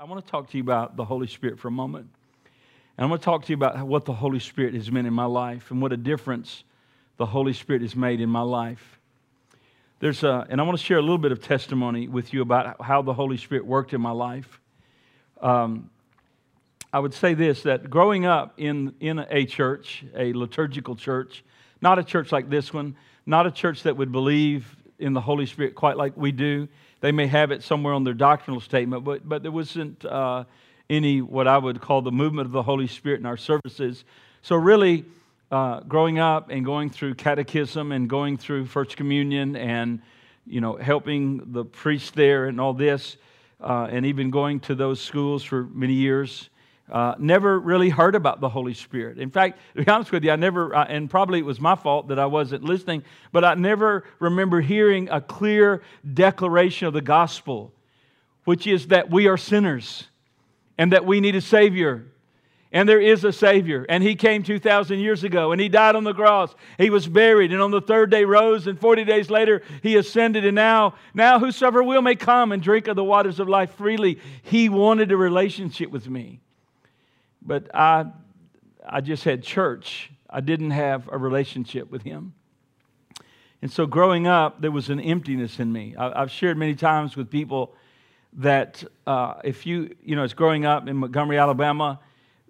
I want to talk to you about the Holy Spirit for a moment. And I'm going to talk to you about what the Holy Spirit has meant in my life and what a difference the Holy Spirit has made in my life. There's a, and I want to share a little bit of testimony with you about how the Holy Spirit worked in my life. Um, I would say this that growing up in, in a church, a liturgical church, not a church like this one, not a church that would believe in the Holy Spirit quite like we do, they may have it somewhere on their doctrinal statement, but, but there wasn't uh, any what I would call the movement of the Holy Spirit in our services. So, really, uh, growing up and going through catechism and going through First Communion and you know helping the priest there and all this, uh, and even going to those schools for many years, uh, never really heard about the Holy Spirit. In fact, to be honest with you, I never, uh, and probably it was my fault that I wasn't listening, but I never remember hearing a clear declaration of the gospel, which is that we are sinners and that we need a Savior. And there is a Savior. And He came 2,000 years ago and He died on the cross. He was buried and on the third day rose and 40 days later He ascended. And now, now whosoever will may come and drink of the waters of life freely. He wanted a relationship with me. But I, I just had church. I didn't have a relationship with him. And so growing up, there was an emptiness in me. I, have shared many times with people that uh, if you, you know, as growing up in Montgomery, Alabama,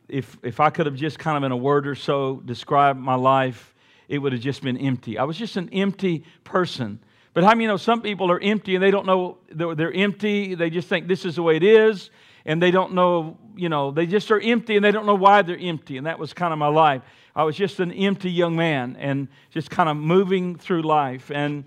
if, if I could have just kind of in a word or so described my life, it would have just been empty. I was just an empty person. But how many you know some people are empty and they don't know they're, they're empty? They just think this is the way it is and they don't know, you know, they just are empty and they don't know why they're empty. And that was kind of my life. I was just an empty young man and just kind of moving through life. And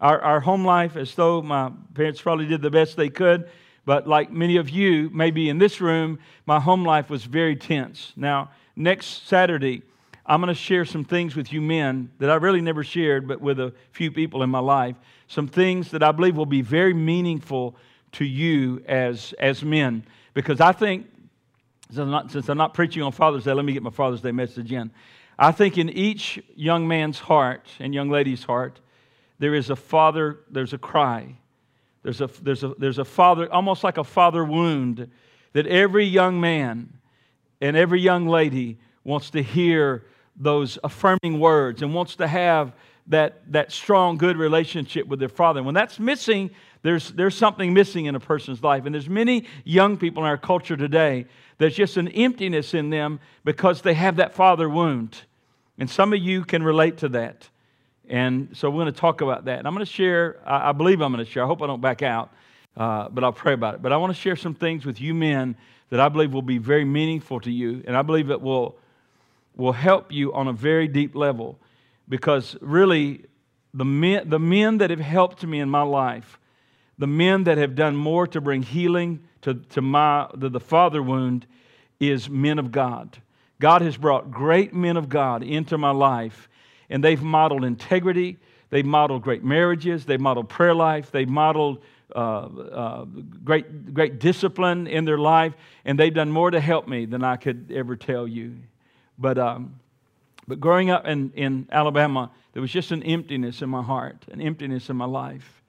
our, our home life, as though my parents probably did the best they could, but like many of you, maybe in this room, my home life was very tense. Now, next Saturday, I'm going to share some things with you men that I really never shared, but with a few people in my life. Some things that I believe will be very meaningful to you as, as men. Because I think, since I'm, not, since I'm not preaching on Father's Day, let me get my Father's Day message in. I think in each young man's heart and young lady's heart, there is a father, there's a cry. There's a, there's a, there's a father, almost like a father wound, that every young man and every young lady wants to hear those affirming words and wants to have that, that strong, good relationship with their father. And when that's missing, there's, there's something missing in a person's life. And there's many young people in our culture today, there's just an emptiness in them because they have that father wound. And some of you can relate to that. And so we're going to talk about that. And I'm going to share, I, I believe I'm going to share, I hope I don't back out, uh, but I'll pray about it. But I want to share some things with you men that I believe will be very meaningful to you. And I believe it will, will help you on a very deep level because really, the men, the men that have helped me in my life, the men that have done more to bring healing to, to my, the, the father wound, is men of God. God has brought great men of God into my life, and they've modeled integrity. They've modeled great marriages. They've modeled prayer life. They've modeled uh, uh, great, great discipline in their life, and they've done more to help me than I could ever tell you. But um, but growing up in, in Alabama, there was just an emptiness in my heart, an emptiness in my life.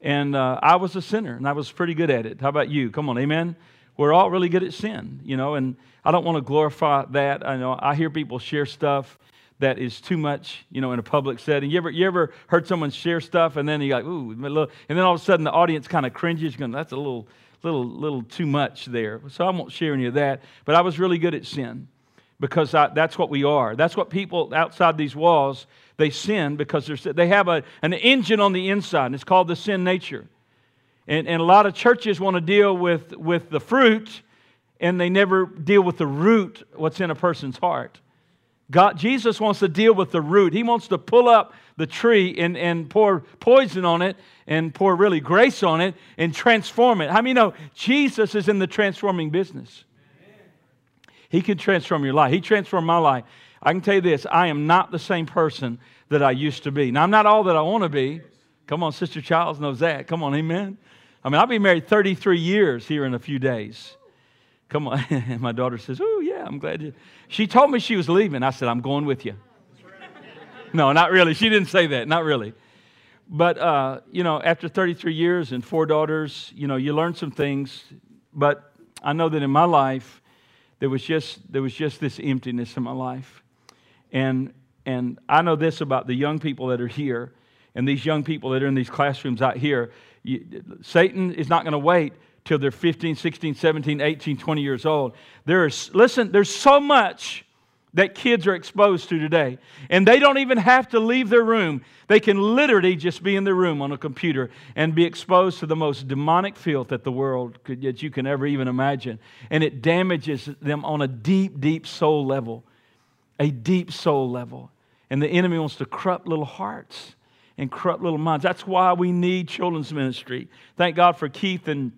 And uh, I was a sinner, and I was pretty good at it. How about you? Come on, amen? We're all really good at sin, you know, and I don't want to glorify that. I know I hear people share stuff that is too much, you know, in a public setting. You ever, you ever heard someone share stuff and then you're like, ooh, and then all of a sudden the audience kind of cringes, going, that's a little, little, little too much there. So I won't share any of that. But I was really good at sin because I, that's what we are. That's what people outside these walls, they sin because they have a, an engine on the inside, and it's called the sin nature. And, and a lot of churches want to deal with, with the fruit, and they never deal with the root, what's in a person's heart. God, Jesus wants to deal with the root. He wants to pull up the tree and, and pour poison on it and pour really grace on it and transform it. How many know Jesus is in the transforming business? He can transform your life. He transformed my life. I can tell you this I am not the same person that I used to be. Now, I'm not all that I want to be. Come on, Sister Chiles knows that. Come on, amen. I mean, I'll be married 33 years here in a few days. Come on. And my daughter says, Oh, yeah, I'm glad you. She told me she was leaving. I said, I'm going with you. no, not really. She didn't say that. Not really. But, uh, you know, after 33 years and four daughters, you know, you learn some things. But I know that in my life, there was just, there was just this emptiness in my life. And, and I know this about the young people that are here and these young people that are in these classrooms out here. You, Satan is not going to wait till they're 15, 16, 17, 18, 20 years old. There's, listen, there's so much that kids are exposed to today. And they don't even have to leave their room. They can literally just be in their room on a computer and be exposed to the most demonic filth that the world could, that you can ever even imagine. And it damages them on a deep, deep soul level. A deep soul level. And the enemy wants to corrupt little hearts and corrupt little minds. That's why we need children's ministry. Thank God for Keith and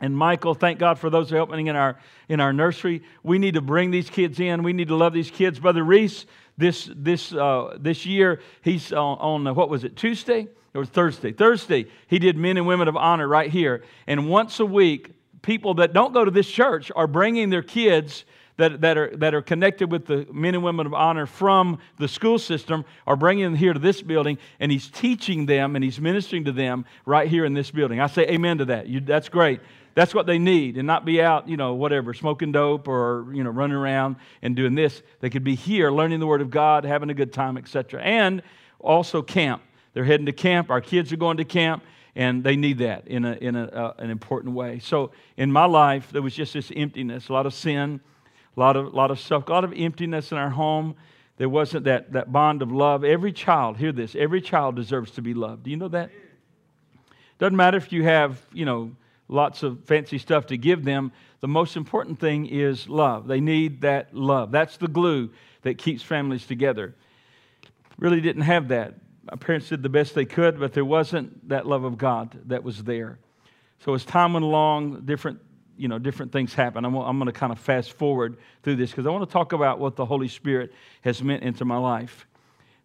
and Michael, thank God for those helping in our in our nursery. We need to bring these kids in. We need to love these kids. Brother Reese, this this uh, this year, he's on, on uh, what was it Tuesday or Thursday? Thursday, he did Men and Women of Honor right here. And once a week, people that don't go to this church are bringing their kids that, that, are, that are connected with the men and women of honor from the school system are bringing them here to this building, and he's teaching them and he's ministering to them right here in this building. I say amen to that. You, that's great. That's what they need, and not be out, you know, whatever, smoking dope or, you know, running around and doing this. They could be here learning the Word of God, having a good time, etc. And also camp. They're heading to camp. Our kids are going to camp and they need that in, a, in a, uh, an important way. So in my life, there was just this emptiness, a lot of sin, a lot of, lot of stuff, a lot of emptiness in our home. There wasn't that, that bond of love. Every child, hear this, every child deserves to be loved. Do you know that? Doesn't matter if you have, you know, lots of fancy stuff to give them. The most important thing is love. They need that love. That's the glue that keeps families together. Really didn't have that. My parents did the best they could, but there wasn't that love of God that was there. So as time went along, different you know different things happen. I'm, I'm going to kind of fast forward through this because I want to talk about what the Holy Spirit has meant into my life.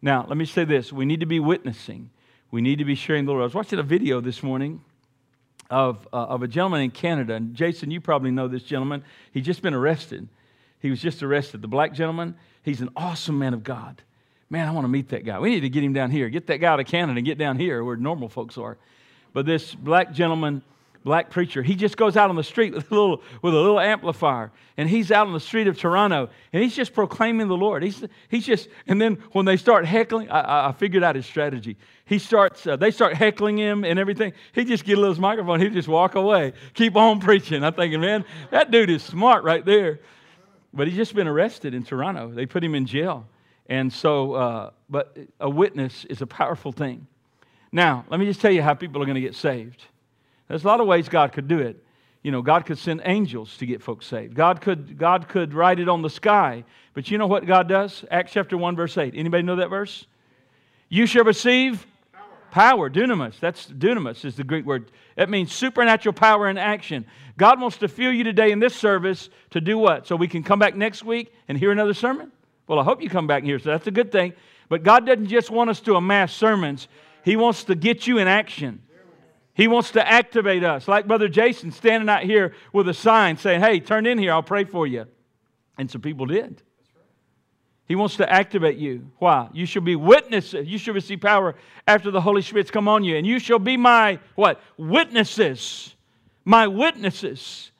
Now, let me say this: we need to be witnessing. We need to be sharing the Lord. I was watching a video this morning of, uh, of a gentleman in Canada, and Jason, you probably know this gentleman. He's just been arrested. He was just arrested. The black gentleman. He's an awesome man of God. Man, I want to meet that guy. We need to get him down here. Get that guy out of Canada and get down here where normal folks are. But this black gentleman black preacher. He just goes out on the street with a little, with a little amplifier, and he's out on the street of Toronto, and he's just proclaiming the Lord. He's, he's just, and then when they start heckling, I, I figured out his strategy. He starts, uh, they start heckling him and everything. He just get a little microphone. He just walk away, keep on preaching. I'm thinking, man, that dude is smart right there. But he's just been arrested in Toronto. They put him in jail. And so, uh, but a witness is a powerful thing. Now, let me just tell you how people are going to get saved. There's a lot of ways God could do it. You know, God could send angels to get folks saved. God could, God could write it on the sky. But you know what God does? Acts chapter 1, verse 8. Anybody know that verse? You shall receive power, dunamis. That's dunamis is the Greek word. That means supernatural power in action. God wants to fill you today in this service to do what? So we can come back next week and hear another sermon? Well, I hope you come back here, so that's a good thing. But God doesn't just want us to amass sermons, He wants to get you in action. He wants to activate us, like Brother Jason standing out here with a sign saying, Hey, turn in here, I'll pray for you. And some people did. He wants to activate you. Why? You shall be witnesses. You shall receive power after the Holy Spirit's come on you. And you shall be my what? Witnesses. My witnesses.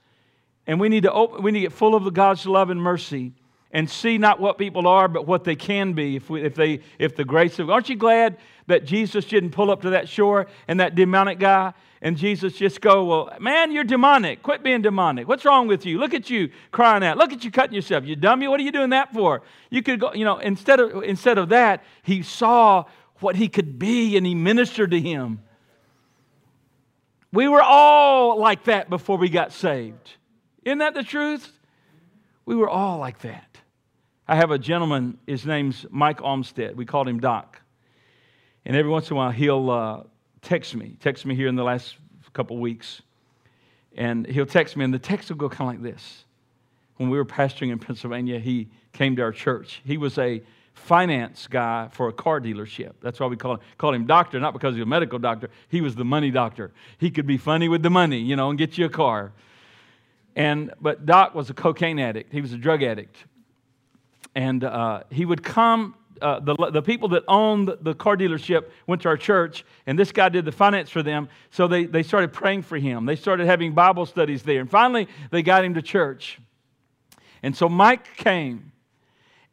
And we need to open, we need to get full of God's love and mercy and see not what people are, but what they can be if, we, if, they, if the grace of Aren't you glad that Jesus didn't pull up to that shore and that demonic guy and Jesus just go, Well, man, you're demonic. Quit being demonic. What's wrong with you? Look at you crying out. Look at you cutting yourself. You dummy. What are you doing that for? You could go, you know, instead of, instead of that, he saw what he could be and he ministered to him. We were all like that before we got saved. Isn't that the truth? We were all like that. I have a gentleman, his name's Mike Olmstead. We called him Doc. And every once in a while, he'll uh, text me, text me here in the last couple weeks. And he'll text me, and the text will go kind of like this. When we were pastoring in Pennsylvania, he came to our church. He was a finance guy for a car dealership. That's why we call him, call him doctor, not because he's a medical doctor. He was the money doctor. He could be funny with the money, you know, and get you a car. And but Doc was a cocaine addict. He was a drug addict, and uh, he would come uh, the, the people that owned the car dealership went to our church, and this guy did the finance for them. So they, they started praying for him. They started having Bible studies there. And finally, they got him to church. And so Mike came,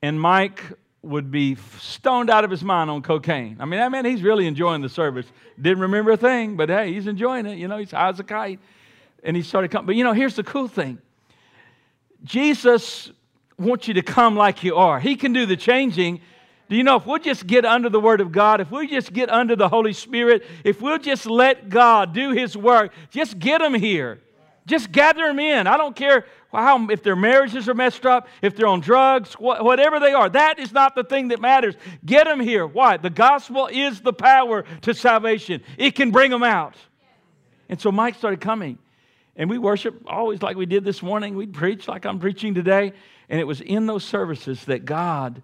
and Mike would be stoned out of his mind on cocaine. I mean, that man, he's really enjoying the service. Didn't remember a thing, but hey, he's enjoying it. You know, he's high as a kite. And he started coming. But you know, here's the cool thing Jesus wants you to come like you are. He can do the changing. Do you know if we'll just get under the Word of God, if we'll just get under the Holy Spirit, if we'll just let God do His work, just get them here. Just gather them in. I don't care how, if their marriages are messed up, if they're on drugs, wh- whatever they are. That is not the thing that matters. Get them here. Why? The gospel is the power to salvation, it can bring them out. And so Mike started coming. And we worship always like we did this morning. We'd preach like I'm preaching today. And it was in those services that God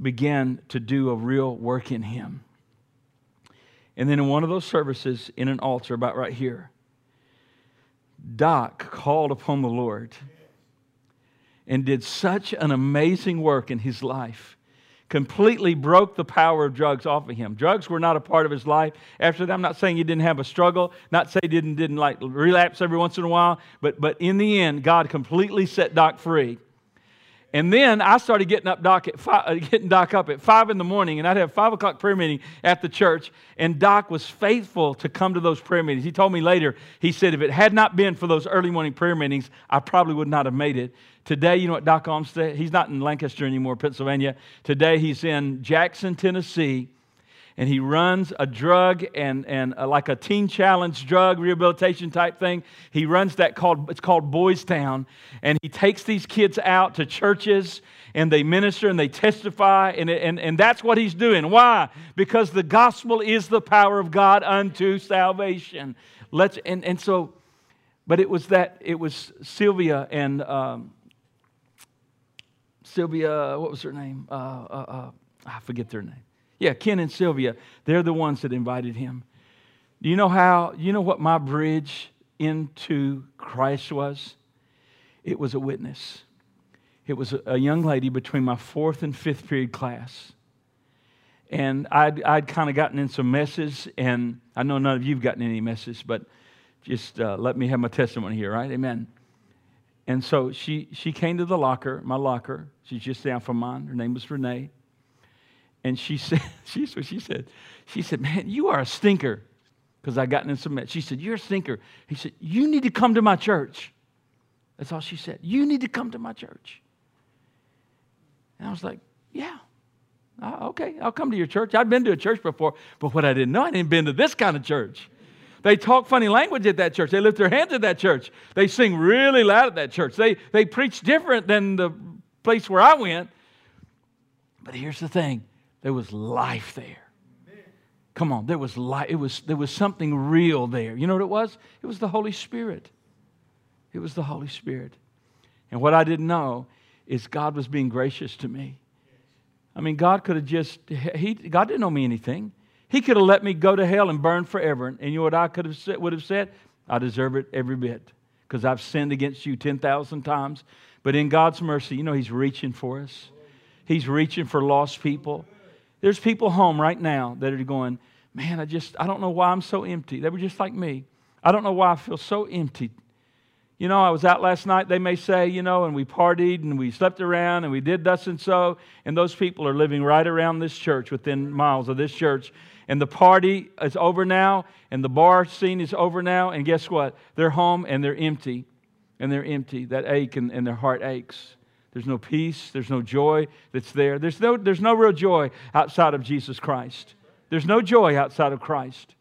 began to do a real work in him. And then in one of those services, in an altar about right here, Doc called upon the Lord and did such an amazing work in his life. Completely broke the power of drugs off of him. Drugs were not a part of his life. After that, I'm not saying he didn't have a struggle, not say he didn't, didn't like relapse every once in a while, but, but in the end, God completely set Doc free. And then I started getting up Doc at five, uh, getting Doc up at five in the morning, and I'd have five o'clock prayer meeting at the church. And Doc was faithful to come to those prayer meetings. He told me later, he said, if it had not been for those early morning prayer meetings, I probably would not have made it. Today, you know what Doc Olmsted? He's not in Lancaster anymore, Pennsylvania. Today, he's in Jackson, Tennessee and he runs a drug and, and a, like a teen challenge drug rehabilitation type thing. He runs that called, it's called Boys Town. And he takes these kids out to churches and they minister and they testify. And, and, and that's what he's doing. Why? Because the gospel is the power of God unto salvation. Let's, and, and so, but it was that, it was Sylvia and um, Sylvia, what was her name? Uh, uh, uh, I forget their name yeah, Ken and Sylvia, they're the ones that invited him. Do you know how, you know what my bridge into Christ was? It was a witness. It was a, young lady between my fourth and fifth period class. And I'd, I'd kind of gotten in some messes, and I know none of you've gotten any messes, but just uh, let me have my testimony here, right? Amen. And so she, she came to the locker, my locker. She's just down from mine. Her name was Renee. And she said, she's what she said. She said, Man, you are a stinker. Because I gotten in some mess. She said, You're a stinker. He said, You need to come to my church. That's all she said. You need to come to my church. And I was like, Yeah. Uh, okay, I'll come to your church. I've been to a church before, but what I didn't know, I didn't been to this kind of church. They talk funny language at that church. They lift their hands at that church. They sing really loud at that church. They, they preach different than the place where I went. But here's the thing there was life there. Come on, there was life. It was, there was something real there. You know what it was? It was the Holy Spirit. It was the Holy Spirit. And what I didn't know is God was being gracious to me. I mean, God could have just, he, God didn't know me anything. He could have let me go to hell and burn forever. And you know what I could have said, would have said? I deserve it every bit because I've sinned against you 10,000 times. But in God's mercy, you know, He's reaching for us. He's reaching for lost people. There's people home right now that are going, man, I just, I don't know why I'm so empty. They were just like me. I don't know why I feel so empty. You know, I was out last night, they may say, you know, and we partied and we slept around and we did thus and so. And those people are living right around this church, within miles of this church. And the party is over now, and the bar scene is over now. And guess what? They're home and they're empty. And they're empty. That ache and, and their heart aches. There's no peace. There's no joy that's there. There's no, there's no real joy outside of Jesus Christ. There's no joy outside of Christ.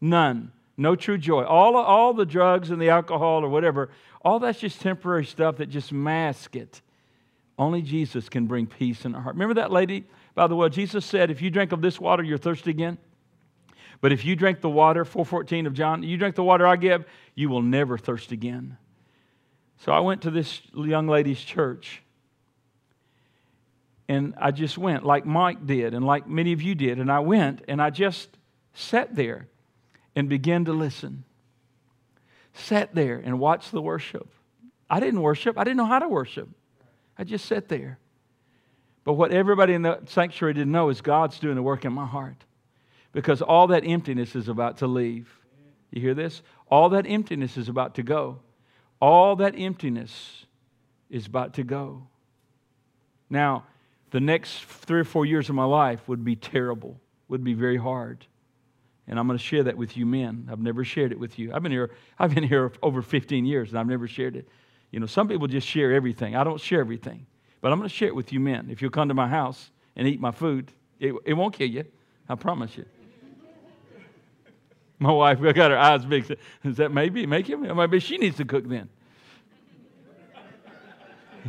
None. No true joy. All, all the drugs and the alcohol or whatever, all that's just temporary stuff that just masks it. Only Jesus can bring peace in our heart. Remember that lady? By the way, Jesus said, if you drink of this water, you're thirsty again. But if you drink the water, 414 of John, you drink the water I give, you will never thirst again. So I went to this young lady's church and I just went like Mike did and like many of you did. And I went and I just sat there and began to listen. Sat there and watched the worship. I didn't worship, I didn't know how to worship. I just sat there. But what everybody in the sanctuary didn't know is God's doing the work in my heart. Because all that emptiness is about to leave. You hear this? All that emptiness is about to go. All that emptiness is about to go. Now, the next three or four years of my life would be terrible, would be very hard. And I'm going to share that with you men. I've never shared it with you. I've been here, I've been here over 15 years and I've never shared it. You know, some people just share everything. I don't share everything. But I'm going to share it with you men. If you'll come to my house and eat my food, it, it won't kill you. I promise you. My wife got her eyes big. Is that maybe make him? Maybe she needs to cook then.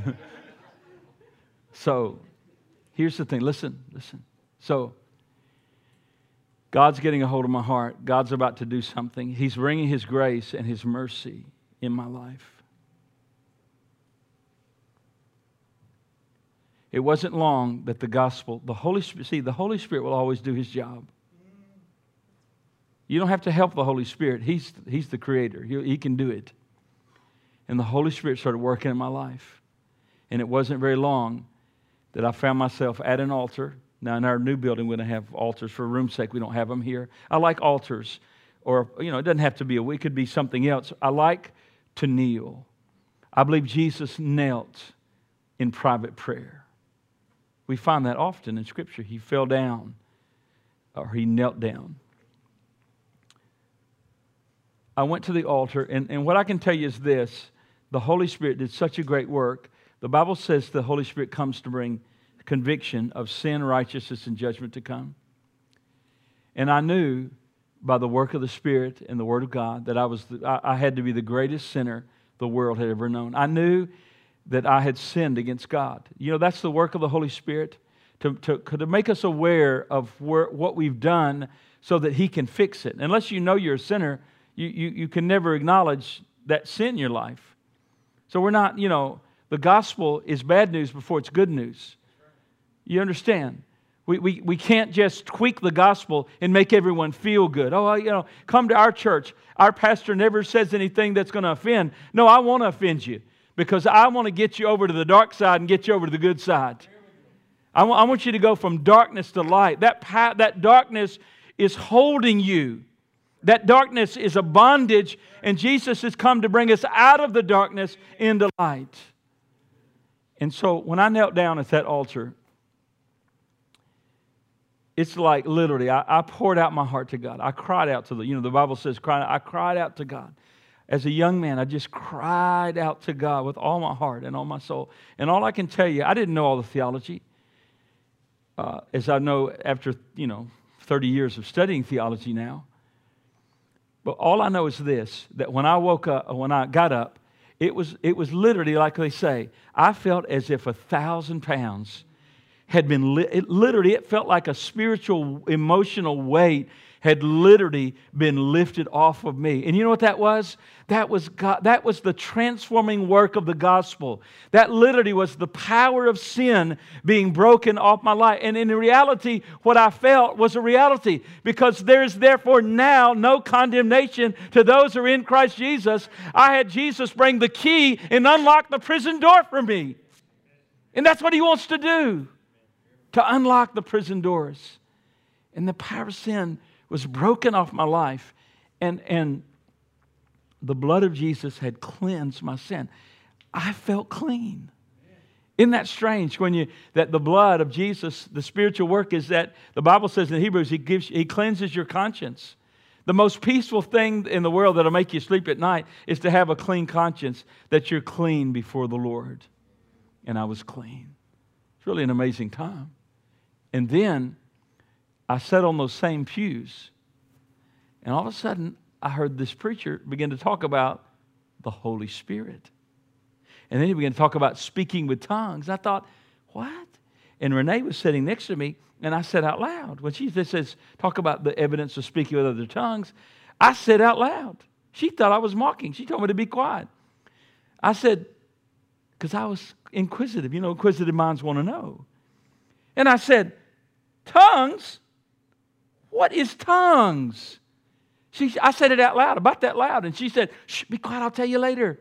so, here's the thing. Listen, listen. So, God's getting a hold of my heart. God's about to do something. He's bringing His grace and His mercy in my life. It wasn't long that the gospel, the Holy Spirit, see, the Holy Spirit will always do His job. You don't have to help the Holy Spirit. He's, he's the creator. He, he can do it. And the Holy Spirit started working in my life. And it wasn't very long that I found myself at an altar. Now, in our new building, we don't have altars for room's sake. We don't have them here. I like altars. Or, you know, it doesn't have to be a, it could be something else. I like to kneel. I believe Jesus knelt in private prayer. We find that often in Scripture. He fell down or he knelt down. I went to the altar, and, and what I can tell you is this the Holy Spirit did such a great work. The Bible says the Holy Spirit comes to bring conviction of sin, righteousness, and judgment to come. And I knew by the work of the Spirit and the Word of God that I, was the, I, had to be the greatest sinner the world had ever known. I knew that I had sinned against God. You know, that's the work of the Holy Spirit to, to, to make us aware of where, what we've done so that He can fix it. Unless you know you're a sinner, you, you, you can never acknowledge that sin in your life. So we're not, you know, the gospel is bad news before it's good news. You understand? We, we, we can't just tweak the gospel and make everyone feel good. Oh, you know, come to our church. Our pastor never says anything that's going to offend. No, I want to offend you because I want to get you over to the dark side and get you over to the good side. I want, you to go from darkness to light. That, that darkness is holding you. That darkness is a bondage, and Jesus has come to bring us out of the darkness into light. And so when I knelt down at that altar, it's like literally, I, I, poured out my heart to God. I cried out to the, you know, the Bible says, cry, I cried out to God. As a young man, I just cried out to God with all my heart and all my soul. And all I can tell you, I didn't know all the theology. Uh, as I know after, you know, 30 years of studying theology now. But all I know is this that when I woke up, when I got up, it was, it was literally like they say, I felt as if a thousand pounds had been, li- it literally, it felt like a spiritual, emotional weight had literally been lifted off of me. And you know what that was? That was God, that was the transforming work of the gospel. That literally was the power of sin being broken off my life. And in reality, what I felt was a reality because there's therefore now no condemnation to those who are in Christ Jesus. I had Jesus bring the key and unlock the prison door for me. And that's what he wants to do to unlock the prison doors. And the power of sin was broken off my life, and, and the blood of Jesus had cleansed my sin. I felt clean. Isn't that strange when you that the blood of Jesus, the spiritual work is that the Bible says in Hebrews, he gives he cleanses your conscience. The most peaceful thing in the world that'll make you sleep at night is to have a clean conscience, that you're clean before the Lord. And I was clean. It's really an amazing time. And then I sat on those same pews, and all of a sudden, I heard this preacher begin to talk about the Holy Spirit. And then he began to talk about speaking with tongues. I thought, what? And Renee was sitting next to me, and I said out loud, when she says, talk about the evidence of speaking with other tongues, I said out loud. She thought I was mocking. She told me to be quiet. I said, because I was inquisitive. You know, inquisitive minds want to know. And I said, tongues? What is tongues? She, I said it out loud, about that loud, and she said, Shh, be quiet, I'll tell you later.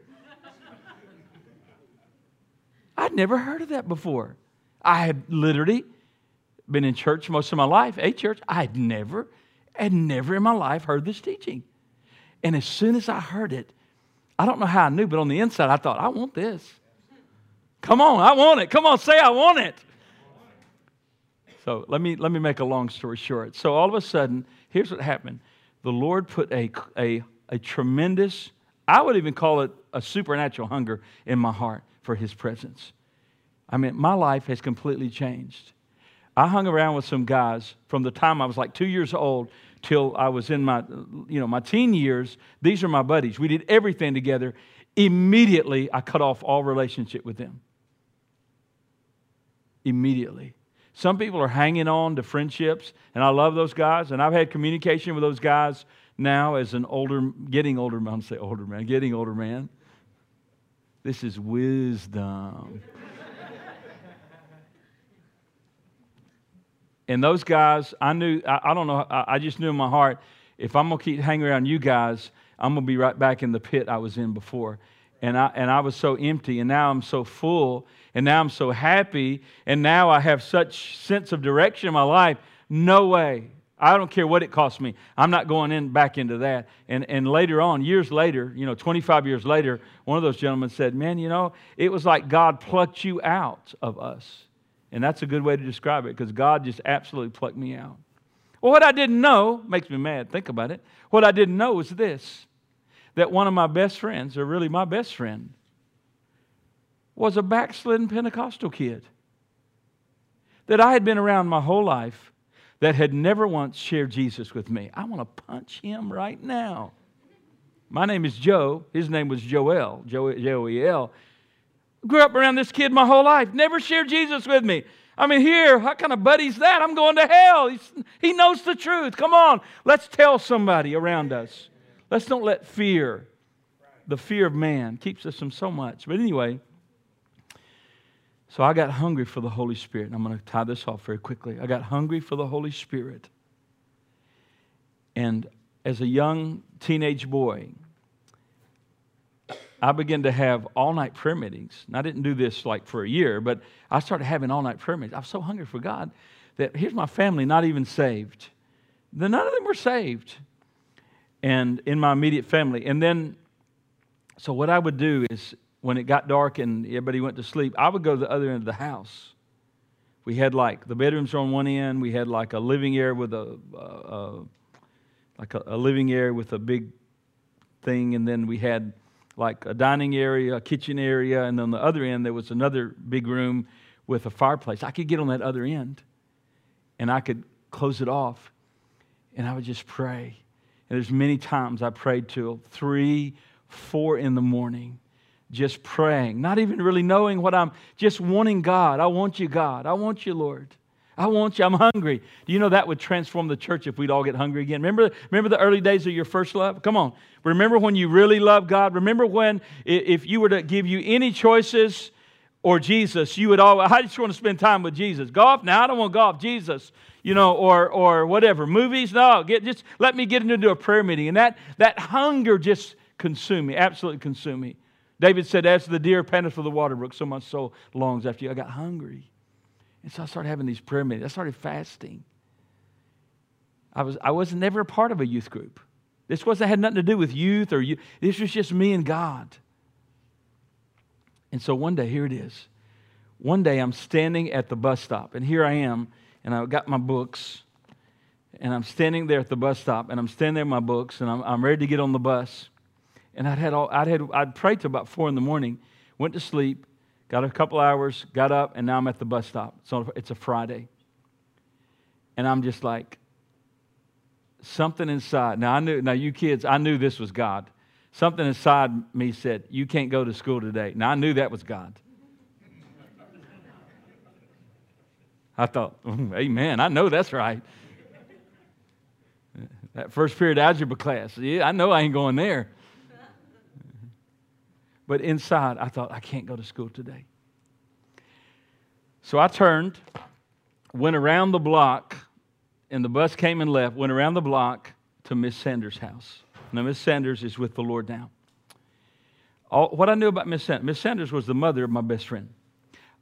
I'd never heard of that before. I had literally been in church most of my life, a church. I had never, had never in my life heard this teaching. And as soon as I heard it, I don't know how I knew, but on the inside, I thought, I want this. Come on, I want it. Come on, say I want it. So let me, let me make a long story short. So all of a sudden, here's what happened the Lord put a, a, a tremendous, I would even call it a supernatural hunger in my heart for His presence. I mean, my life has completely changed. I hung around with some guys from the time I was like two years old till I was in my, you know, my teen years. These are my buddies. We did everything together. Immediately, I cut off all relationship with them. Immediately. Some people are hanging on to friendships, and I love those guys, and I've had communication with those guys now as an older, getting older man, I say older man, getting older man. This is wisdom. And those guys, I knew, I, I don't know, I, I, just knew in my heart, if I'm going to keep hanging around you guys, I'm going to be right back in the pit I was in before. And I, and I was so empty, and now I'm so full, and now I'm so happy, and now I have such sense of direction in my life. No way. I don't care what it costs me. I'm not going in back into that. And, and later on, years later, you know, 25 years later, one of those gentlemen said, Man, you know, it was like God plucked you out of us. And that's a good way to describe it because God just absolutely plucked me out. Well, what I didn't know makes me mad. Think about it. What I didn't know was this that one of my best friends, or really my best friend, was a backslidden Pentecostal kid that I had been around my whole life that had never once shared Jesus with me. I want to punch him right now. My name is Joe. His name was Joel, J O E L. Grew up around this kid my whole life. Never shared Jesus with me. I mean, here, what kind of buddy's that? I'm going to hell. He's, he knows the truth. Come on, let's tell somebody around us. Let's don't let fear, the fear of man, keeps us from so much. But anyway, so I got hungry for the Holy Spirit. And I'm going to tie this off very quickly. I got hungry for the Holy Spirit. And as a young teenage boy, I began to have all night prayer meetings. And I didn't do this like for a year, but I started having all night prayer meetings. I was so hungry for God that here's my family not even saved. None of them were saved. And in my immediate family. And then, so what I would do is when it got dark and everybody went to sleep, I would go to the other end of the house. We had like the bedrooms on one end, we had like a living area with a, uh, like a, a living area with a big thing, and then we had like a dining area, a kitchen area, and on the other end there was another big room with a fireplace. I could get on that other end and I could close it off and I would just pray. And there's many times I prayed till three, four in the morning, just praying, not even really knowing what I'm, just wanting God. I want you, God. I want you, Lord. I want you. I'm hungry. Do you know that would transform the church if we'd all get hungry again? Remember, remember the early days of your first love? Come on. Remember when you really loved God? Remember when, if you were to give you any choices or Jesus, you would all, I just want to spend time with Jesus. Golf? Now I don't want golf. Jesus. You know, or, or whatever. Movies? No. Get, just let me get into a prayer meeting. And that, that hunger just consumed me, absolutely consumed me. David said, As the deer panteth for the water brook, so my soul longs after you. I got hungry. And so I started having these prayer meetings. I started fasting. I was, I was never a part of a youth group. This wasn't had nothing to do with youth or you. This was just me and God. And so one day, here it is. One day I'm standing at the bus stop, and here I am, and I've got my books, and I'm standing there at the bus stop, and I'm standing there with my books, and I'm, I'm ready to get on the bus. And I'd had all, I'd had I'd prayed till about four in the morning, went to sleep, Got a couple hours, got up, and now I'm at the bus stop. So it's a Friday. And I'm just like, something inside. Now I knew, now you kids, I knew this was God. Something inside me said, You can't go to school today. Now I knew that was God. I thought, mm, Amen, I know that's right. That first period algebra class, yeah, I know I ain't going there. But inside, I thought, I can't go to school today. So I turned, went around the block, and the bus came and left, went around the block to Miss Sanders' house. Now, Miss Sanders is with the Lord now. All, what I knew about Miss Sanders, Miss Sanders was the mother of my best friend.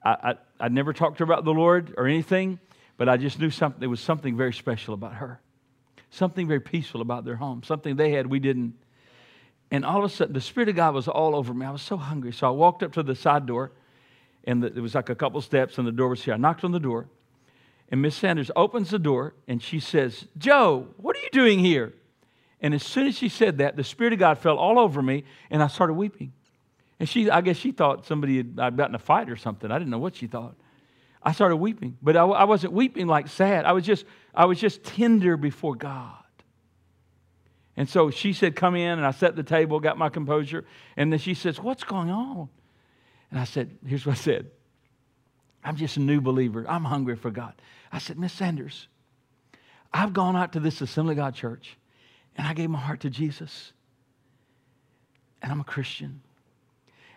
I, I, would never talked to her about the Lord or anything, but I just knew something, there was something very special about her. Something very peaceful about their home. Something they had we didn't. And all of a sudden, the Spirit of God was all over me. I was so hungry. So I walked up to the side door, and the, there was like a couple steps, and the door was here. I knocked on the door, and Miss Sanders opens the door, and she says, Joe, what are you doing here? And as soon as she said that, the Spirit of God fell all over me, and I started weeping. And she, I guess she thought somebody had I'd gotten a fight or something. I didn't know what she thought. I started weeping, but I, I wasn't weeping like sad. I was just, I was just tender before God. And so she said, Come in. And I set the table, got my composure. And then she says, What's going on? And I said, Here's what I said I'm just a new believer. I'm hungry for God. I said, Miss Sanders, I've gone out to this Assembly God church and I gave my heart to Jesus. And I'm a Christian.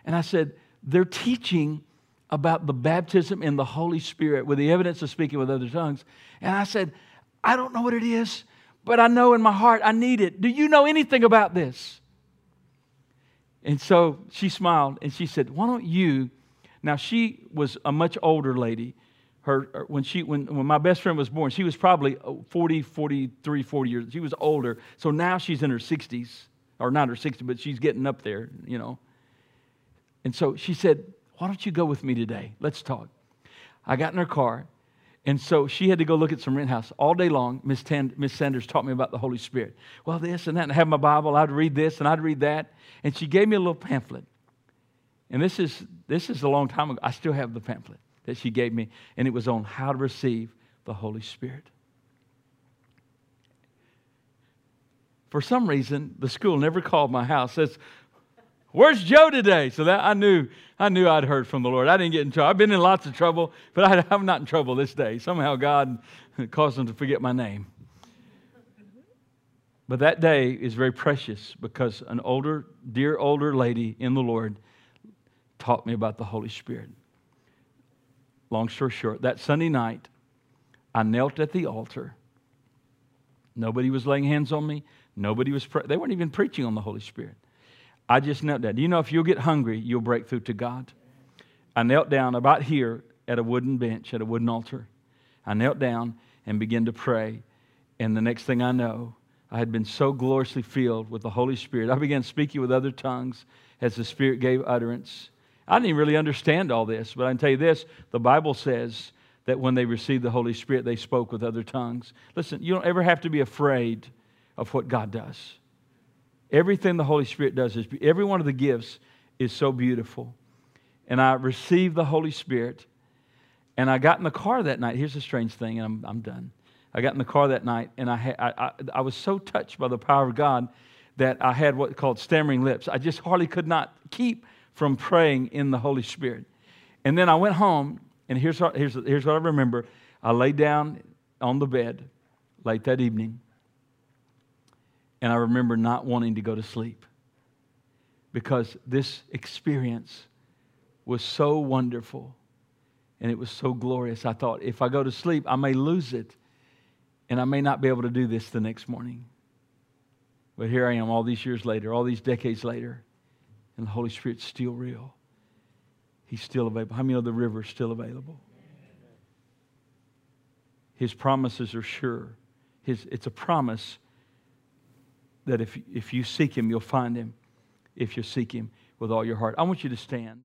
And I said, they're teaching about the baptism in the Holy Spirit with the evidence of speaking with other tongues. And I said, I don't know what it is, but I know in my heart I need it. Do you know anything about this? And so she smiled and she said, Why don't you? Now, she was a much older lady. Her, when, she, when, when my best friend was born, she was probably 40, 43, 40 years. She was older. So now she's in her 60s, or not her 60s, but she's getting up there, you know. And so she said, Why don't you go with me today? Let's talk. I got in her car. And so she had to go look at some rent house all day long. Miss, Tan- Sanders taught me about the Holy Spirit. Well, this and that, and I have my Bible. I'd read this and I'd read that. And she gave me a little pamphlet. And this is, this is a long time ago. I still have the pamphlet that she gave me, and it was on how to receive the Holy Spirit. For some reason, the school never called my house. Says, Where's Joe today? So that I knew, I knew I'd heard from the Lord. I didn't get in trouble. I've been in lots of trouble, but I, I'm not in trouble this day. Somehow God caused them to forget my name. But that day is very precious because an older, dear older lady in the Lord taught me about the Holy Spirit. Long story short, that Sunday night, I knelt at the altar. Nobody was laying hands on me. Nobody was, pre- they weren't even preaching on the Holy Spirit. I just knelt down. Do you know if you'll get hungry, you'll break through to God? I knelt down about here at a wooden bench, at a wooden altar. I knelt down and began to pray. And the next thing I know, I had been so gloriously filled with the Holy Spirit. I began speaking with other tongues as the Spirit gave utterance. I didn't really understand all this, but I can tell you this the Bible says that when they received the Holy Spirit, they spoke with other tongues. Listen, you don't ever have to be afraid of what God does. Everything the Holy Spirit does is every one of the gifts is so beautiful. And I received the Holy Spirit, and I got in the car that night. Here's a strange thing, and I'm, I'm done. I got in the car that night, and I, had, I, I, I was so touched by the power of God that I had what called stammering lips. I just hardly could not keep from praying in the Holy Spirit. And then I went home, and here's here's, here's what I remember. I laid down on the bed late that evening, and I remember not wanting to go to sleep because this experience was so wonderful and it was so glorious. I thought, if I go to sleep, I may lose it and I may not be able to do this the next morning. But here I am all these years later, all these decades later, and the Holy Spirit's still real. He's still available. How many know the river is still available? His promises are sure. His, it's a promise that if, if you seek him, you'll find him if you seek him with all your heart. I want you to stand.